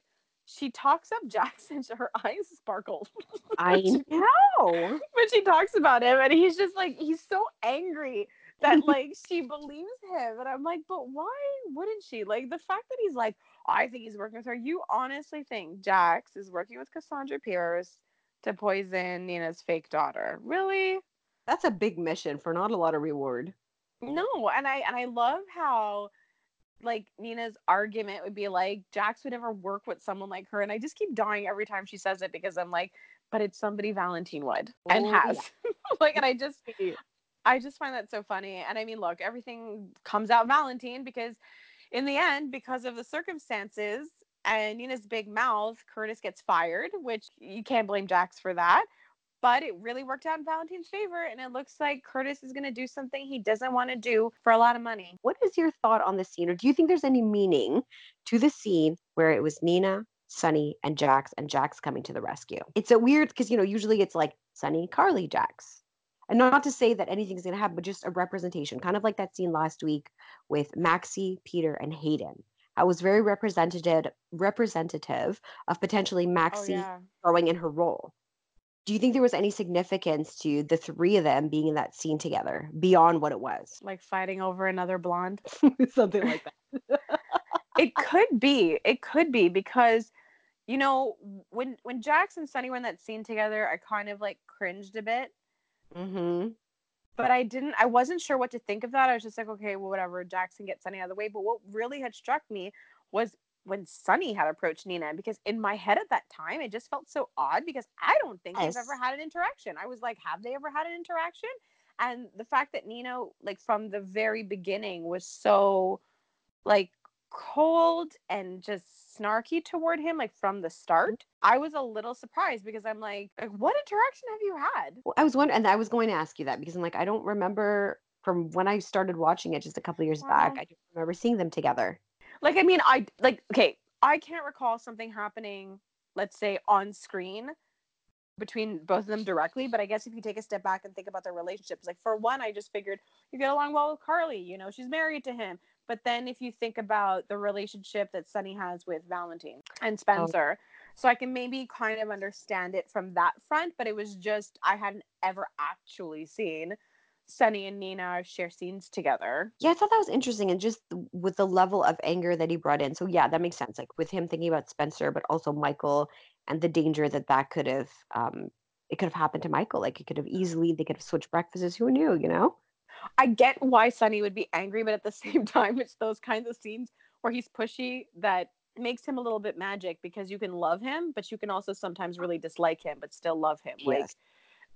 she talks up Jax and her eyes sparkle. I know. when she talks about him and he's just like he's so angry that like she believes him and i'm like but why wouldn't she? Like the fact that he's like i think he's working with her you honestly think jax is working with cassandra pierce to poison nina's fake daughter? Really? That's a big mission for not a lot of reward. no and i and i love how like nina's argument would be like jax would never work with someone like her and i just keep dying every time she says it because i'm like but it's somebody valentine would and Oh, has. Like and i just I just find that so funny. And I mean, look, everything comes out Valentine because, in the end, because of the circumstances and Nina's big mouth, Curtis gets fired, which you can't blame Jax for that. But it really worked out in Valentine's favor. And it looks like Curtis is going to do something he doesn't want to do for a lot of money. What is your thought on the scene, or do you think there's any meaning to the scene where it was Nina, Sonny, and Jax, and Jax coming to the rescue? It's a weird because you know usually it's like Sonny, Carly, Jax, and not to say that anything's going to happen, but just a representation, kind of like that scene last week with Maxie, Peter, and Hayden. I was very representative, representative of potentially oh, Maxie growing in her role. Do you think there was any significance to the three of them being in that scene together beyond what it was? Like fighting over another blonde. Something like that. it could be. It could be because, you know, when when Jax and Sonny were in that scene together, I kind of like cringed a bit. Mm-hmm. but I didn't I wasn't sure what to think of that. I was just like, okay, well, whatever, Jackson gets Sonny out of the way. But what really had struck me was when Sonny had approached Nina, because in my head at that time, it just felt so odd because I don't think Yes. they've ever had an interaction. I was like, have they ever had an interaction? And the fact that Nina, like from the very beginning, was so like cold and just snarky toward him, like from the mm-hmm. start, I was a little surprised because I'm like, what interaction have you had? Well, I was wondering, and I was going to ask you that because I'm like, I don't remember from when I started watching it just a couple years back. Uh-huh. I don't remember seeing them together. like i mean i like okay i can't recall something happening let's say on screen between both of them directly but i guess if you take a step back and think about their relationships like for one i just figured you get along well with carly you know she's married to him but then if you think about the relationship that sonny has with valentine and spencer so i can maybe kind of understand it from that front but it was just i hadn't ever actually seen sonny and nina share scenes together Yeah, I thought that was interesting, and just with the level of anger that he brought in. So yeah, that makes sense. Like with him thinking about Spencer, but also Michael, and the danger that that could have, um, it could have happened to Michael. Like it could have easily, they could have switched breakfasts. Who knew? You know? I get why Sonny would be angry, but at the same time, it's those kinds of scenes where he's pushy that makes him a little bit magic because you can love him, but you can also sometimes really dislike him, but still love him. Like, Yes.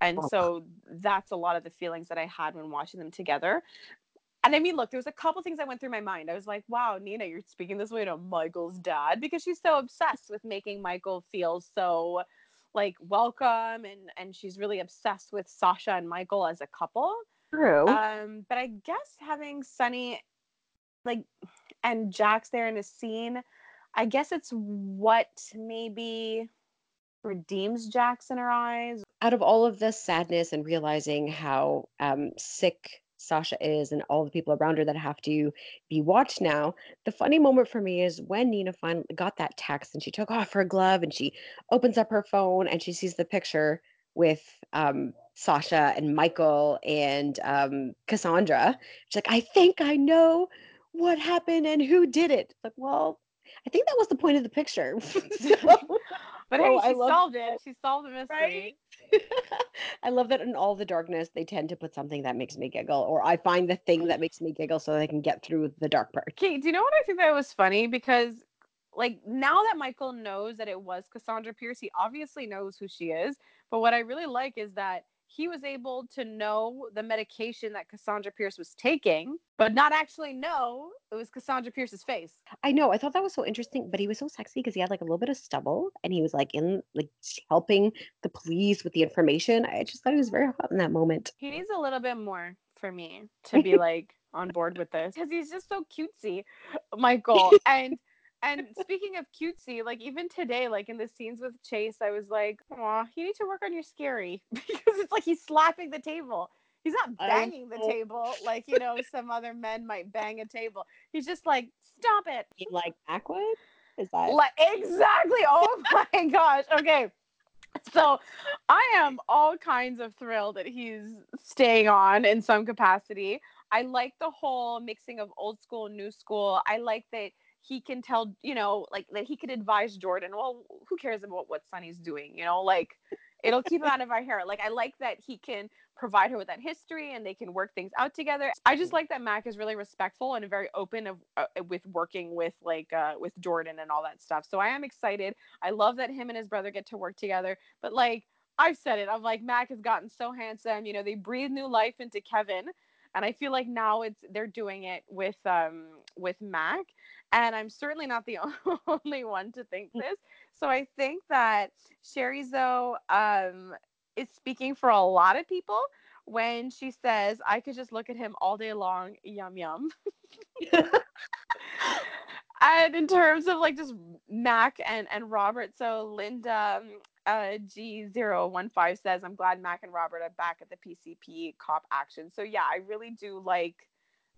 and Oh. so that's a lot of the feelings that I had when watching them together. And I mean, look, there was a couple things that went through my mind. I was like, wow, Nina, you're speaking this way to Michael's dad because she's so obsessed with making Michael feel so like welcome and and she's really obsessed with Sasha and Michael as a couple. True. Um, but I guess having Sonny like and Jax there in a scene, I guess it's what maybe redeems Jax in her eyes. Out of all of the sadness and realizing how um, sick Sasha is and all the people around her that have to be watched now, the funny moment for me is when Nina finally got that text and she took off her glove and she opens up her phone and she sees the picture with um, Sasha and Michael and um, Cassandra. She's like, I think I know what happened and who did it. Like, well, I think that was the point of the picture. so, But hey, Oh, she I solved that. it. She solved the mystery. I love that in all the darkness, they tend to put something that makes me giggle, or I find the thing that makes me giggle so they can get through the dark part. Okay, do you know what I think that was funny? Because like now that Michael knows that it was Cassandra Pierce, he obviously knows who she is. But what I really like is that he was able to know the medication that Cassandra Pierce was taking, but not actually know it was Cassandra Pierce's face. I know, I thought that was so interesting, but he was so sexy because he had like a little bit of stubble and he was like in like helping the police with the information. I just thought he was very hot in that moment. He needs a little bit more for me to be like on board with this because he's just so cutesy, Michael. and and speaking of cutesy, like even today, like in the scenes with Chase, I was like, "Aw, you need to work on your scary," because it's like he's slapping the table. He's not banging the table like you know some other men might bang a table. He's just like, "Stop it!" Like Macwood? Is that Like exactly. Oh my gosh. Okay. So I am all kinds of thrilled that he's staying on in some capacity. I like the whole mixing of old school and new school. I like that he can tell, you know, like that he could advise Jordan. Well, who cares about what Sonny's doing? You know, like it'll keep him out of our hair. Like I like that he can provide her with that history and they can work things out together. I just like that Mac is really respectful and very open of uh, with working with like uh with Jordan and all that stuff. So I am excited. I love that him and his brother get to work together. But like I've said it, I'm like Mac has gotten so handsome. You know, they breathe new life into Kevin. And I feel like now it's they're doing it with um with Mac. And I'm certainly not the only one to think this. So I think that Sherry Zoe um is speaking for a lot of people when she says, I could just look at him all day long, yum yum. and in terms of like just Mac and, and Robert, so Linda um, uh, G015 says, I'm glad Mac and Robert are back at the PCP cop action. So yeah, I really do like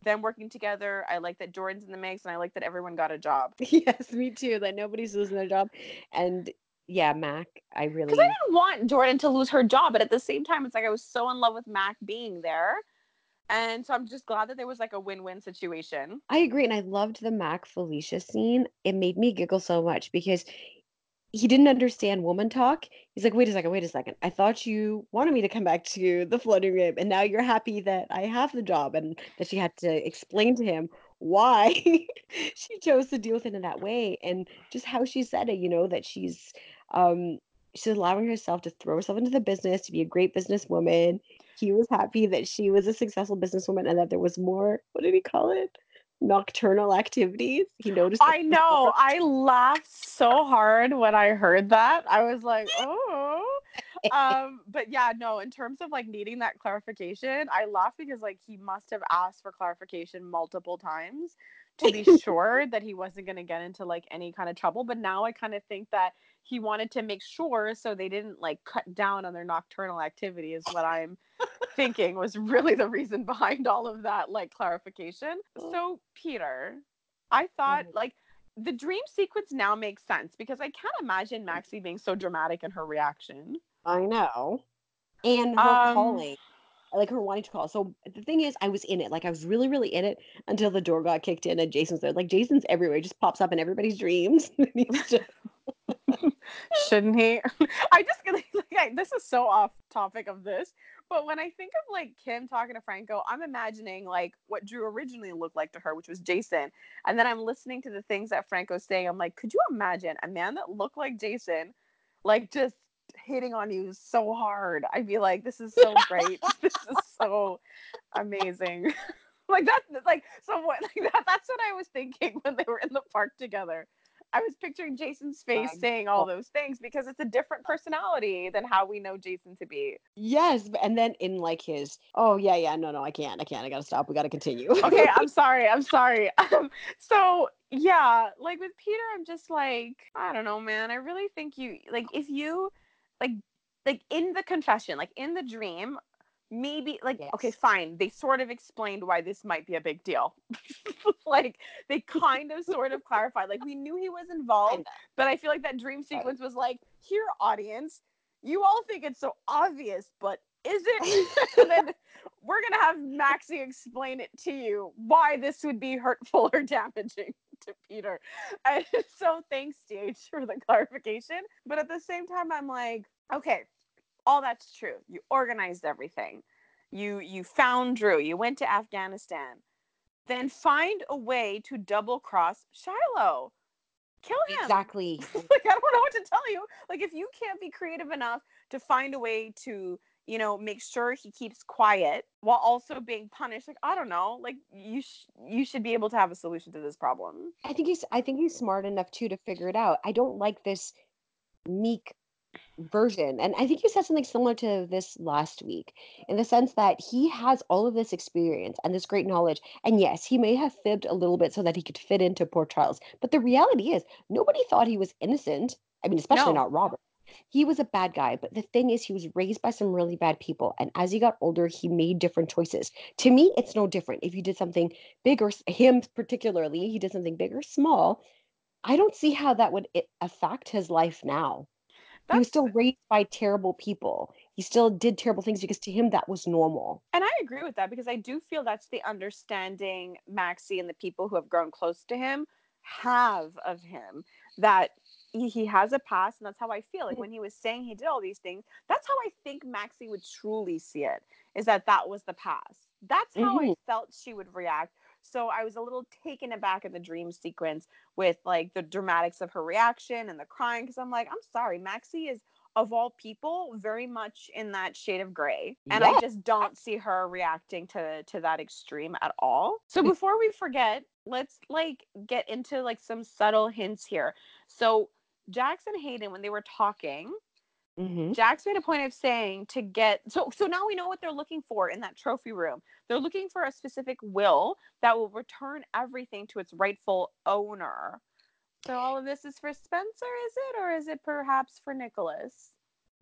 them working together. I like that Jordan's in the mix and I like that everyone got a job. yes, me too. That nobody's losing their job. And yeah, Mac, I really Because I didn't want Jordan to lose her job, but at the same time, it's like I was so in love with Mac being there. And so I'm just glad that there was like a win-win situation. I agree. And I loved the Mac Felicia scene. It made me giggle so much because he didn't understand woman talk. He's like, wait a second, wait a second. I thought you wanted me to come back to the Floating Rib, and now you're happy that I have the job, and that she had to explain to him why she chose to deal with it in that way, and just how she said it. You know that she's um she's allowing herself to throw herself into the business to be a great businesswoman. He was happy that she was a successful businesswoman, and that there was more. What did he call it? Nocturnal activities. He noticed. I know. I laughed so hard when I heard that. I was like, oh. um, but yeah, no, in terms of like needing that clarification, I laughed because like he must have asked for clarification multiple times to be sure that he wasn't going to get into like any kind of trouble. But now I kind of think that he wanted to make sure so they didn't like cut down on their nocturnal activity, is what I'm thinking was really the reason behind all of that like clarification. So, Peter, I thought Mhm. like the dream sequence now makes sense because I can't imagine Maxie being so dramatic in her reaction. I know. And her Um, calling. I like her wanting to call. So the thing is, I was in it. Like I was really, really in it until the door got kicked in and Jason's there. Like Jason's everywhere. He just pops up in everybody's dreams. Just- Shouldn't he? I just like, I- this is so off topic of this, but when I think of like Kim talking to Franco, I'm imagining like what Drew originally looked like to her, which was Jason, and then I'm listening to the things that Franco's saying. I'm like, could you imagine a man that looked like Jason, like just hitting on you so hard? I'd be like, this is so great. this is so amazing. like that, like so what? Like that. That's what I was thinking when they were in the park together. I was picturing Jason's face saying all those things because it's a different personality than how we know Jason to be. Yes, and then in like his, oh yeah, yeah, no, no, I can't, I can't, I gotta stop, we gotta continue. Okay, I'm sorry. I'm sorry. Um, so yeah, like with Peter, I'm just like, I don't know, man. I really think you like if you like like in the confession, like in the dream, maybe like okay, fine. They sort of explained why this might be a big deal. like they kind of sort of clarified. Like we knew he was involved, Kinda. but I feel like that dream sequence was like, here, audience, you all think it's so obvious, but is it? and then we're gonna have Maxie explain it to you why this would be hurtful or damaging to Peter. And so thanks, GH, for the clarification. But at the same time, I'm like, okay, all that's true. You organized everything. You you found Drew. You went to Afghanistan. Then find a way to double cross Shiloh. Kill him. Exactly. like I don't know what to tell you. Like if you can't be creative enough to find a way to, you know, make sure he keeps quiet while also being punished, like I don't know, like you sh- you should be able to have a solution to this problem. I think he's I think he's smart enough too to figure it out. I don't like this meek version. And I think you said something similar to this last week in the sense that he has all of this experience and this great knowledge. And yes, he may have fibbed a little bit so that he could fit into Port Charles. But the reality is, nobody thought he was innocent. I mean, especially No. not Robert. He was a bad guy, but the thing is, he was raised by some really bad people. And as he got older, he made different choices. To me, it's no different. If you did something big or him particularly, he did something big or small. I don't see how that would affect his life now. He was still raised by terrible people. He still did terrible things because to him that was normal. and I agree with that because I do feel that's the understanding Maxie and the people who have grown close to him have of him that he, he has a past and that's how I feel like when he was saying he did all these things that's how I think Maxie would truly see it is that that was the past. That's how I Mhm. felt she would react. So I was a little taken aback in the dream sequence with like the dramatics of her reaction and the crying because I'm like I'm sorry Maxie is of all people very much in that shade of gray and i just don't see her reacting to to that extreme at all. So before we forget let's like get into like some subtle hints here. So jax and hayden when they were talking Mhm. jax made a point of saying to get so so now we know what they're looking for in that trophy room they're looking for a specific will that will return everything to its rightful owner so all of this is for spencer is it or is it perhaps for nicholas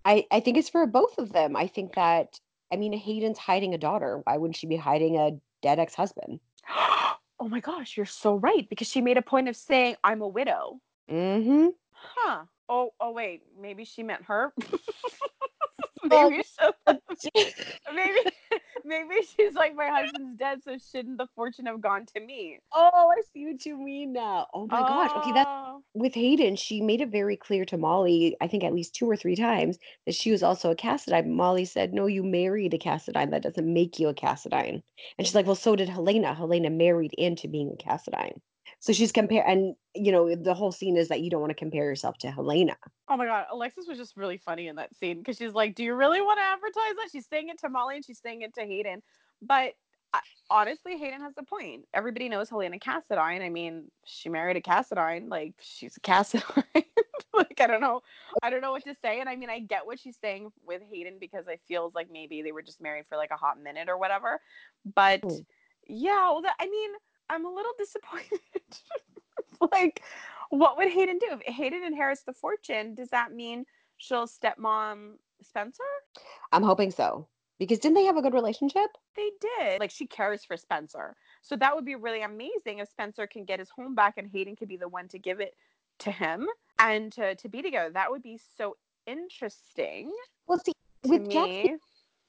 I, I think it's for both of them. I think that I mean Hayden's hiding a daughter. Why wouldn't she be hiding a dead ex-husband? oh my gosh, you're so right because she made a point of saying I'm a widow. Mm-hmm. Huh. Oh, oh wait, maybe she meant her. Maybe so, uh, maybe maybe she's like my husband's dead, so shouldn't the fortune have gone to me? oh, I see what you mean now. Oh my gosh. Okay, that's Oh. with Hayden, she made it very clear to Molly, I think at least two or three times, that she was also a Cassadine. Molly said, No, you married a Cassadine. That doesn't make you a Cassadine. And she's like, Well, so did Helena. Helena married into being a Cassadine. So she's compare and you know, the whole scene is that you don't want to compare yourself to Helena. Oh my god, Alexis was just really funny in that scene because she's like, "Do you really want to advertise that?" She's saying it to Molly and she's saying it to Hayden, but I, honestly, Hayden has a point. Everybody knows Helena Cassadine. I mean, she married a Cassadine. Like, she's a Cassadine. like, I don't know, I don't know what to say. And I mean, I get what she's saying with Hayden because I feels like maybe they were just married for like a hot minute or whatever. But Mm. yeah, well, that, I mean, I'm a little disappointed. like, what would Hayden do? If Hayden inherits the fortune, does that mean she'll stepmom Spencer? I'm hoping so. Because didn't they have a good relationship? They did. Like, she cares for Spencer. So that would be really amazing if Spencer can get his home back and Hayden could be the one to give it to him and to, to be together. That would be so interesting Well, see, with me.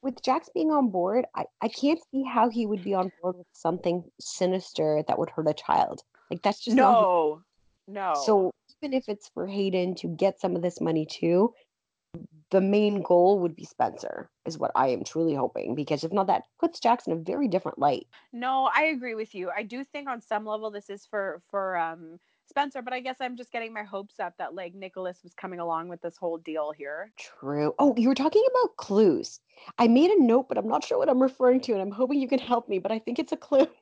With Jax being on board, I, I can't see how he would be on board with something sinister that would hurt a child. Like that's just No, no. So even if it's for Hayden to get some of this money too, the main goal would be Spencer, is what I am truly hoping. Because if not, that puts Jax in a very different light. No, I agree with you. I do think on some level this is for for um Spencer, but I guess I'm just getting my hopes up that like Nicholas was coming along with this whole deal here. True. Oh, you were talking about clues. I made a note, but I'm not sure what I'm referring to, and I'm hoping you can help me. But I think it's a clue.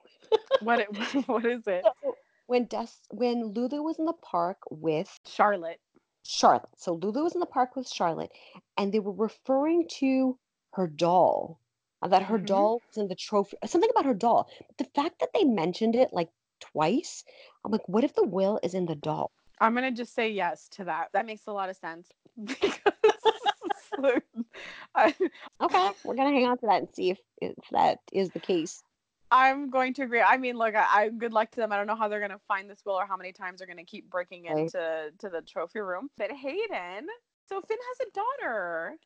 What it, what is it? So, when Des when Lulu was in the park with Charlotte. Charlotte. So Lulu was in the park with Charlotte, and they were referring to her doll. That her Mhm. doll was in the trophy. Something about her doll. But the fact that they mentioned it like twice, I'm like, what if the will is in the doll? I'm gonna just say yes to that. That makes a lot of sense. I, Okay, we're gonna hang on to that and see if, if that is the case. I'm going to agree. I mean, look, I, I good luck to them. I don't know how they're gonna find this will or how many times they're gonna keep breaking Right. into to the trophy room. But Hayden, so Finn has a daughter.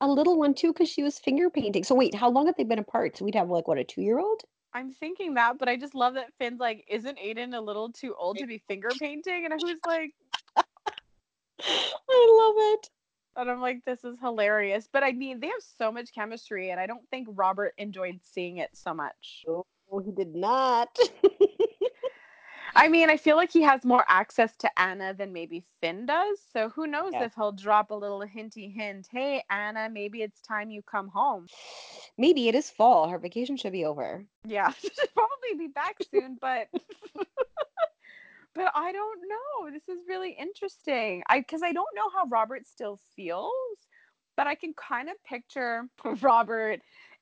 A little one too, because she was finger painting. So wait, how long have they been apart? So we'd have like what a two year old? I'm thinking that, but I just love that Finn's like, isn't Hayden a little too old to be finger painting? And I was like, I love it. and I'm like, this is hilarious. But I mean, they have so much chemistry, and I don't think Robert enjoyed seeing it so much. Oh, he did not. I mean, I feel like he has more access to Anna than maybe Finn does. So who knows Yeah. if he'll drop a little hinty hint, hey Anna, maybe it's time you come home. Maybe it is fall. Her vacation should be over. Yeah, she'll probably be back soon, but but I don't know. This is really interesting. I because I don't know how Robert still feels, but I can kind of picture Robert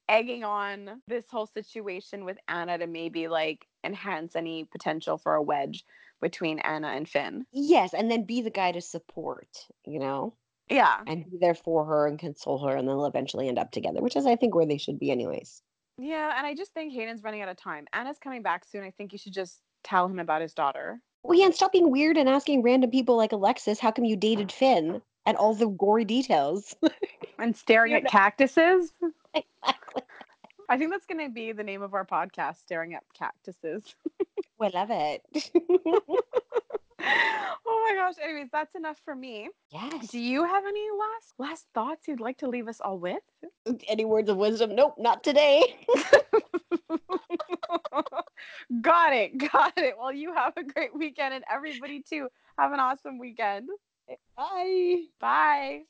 egging on this whole situation with Anna to maybe like enhance any potential for a wedge between Anna and Finn. Yes, and then be the guy to support, you know, Yeah. and be there for her and console her, and then they'll eventually end up together, which is, I think, where they should be, anyways. Yeah, and I just think Hayden's running out of time. Anna's coming back soon. I think you should just tell him about his daughter. Well, yeah, and stop being weird and asking random people like Alexis, how come you dated Finn? And all the gory details. And staring at cactuses. I think that's going to be the name of our podcast, Staring at Cactuses. we love it. oh my gosh. Anyways, that's enough for me. yes. Do you have any last last thoughts you'd like to leave us all with? Any words of wisdom? Nope, not today. got it. Got it. Well, you have a great weekend and everybody too. Have an awesome weekend. Bye. Bye.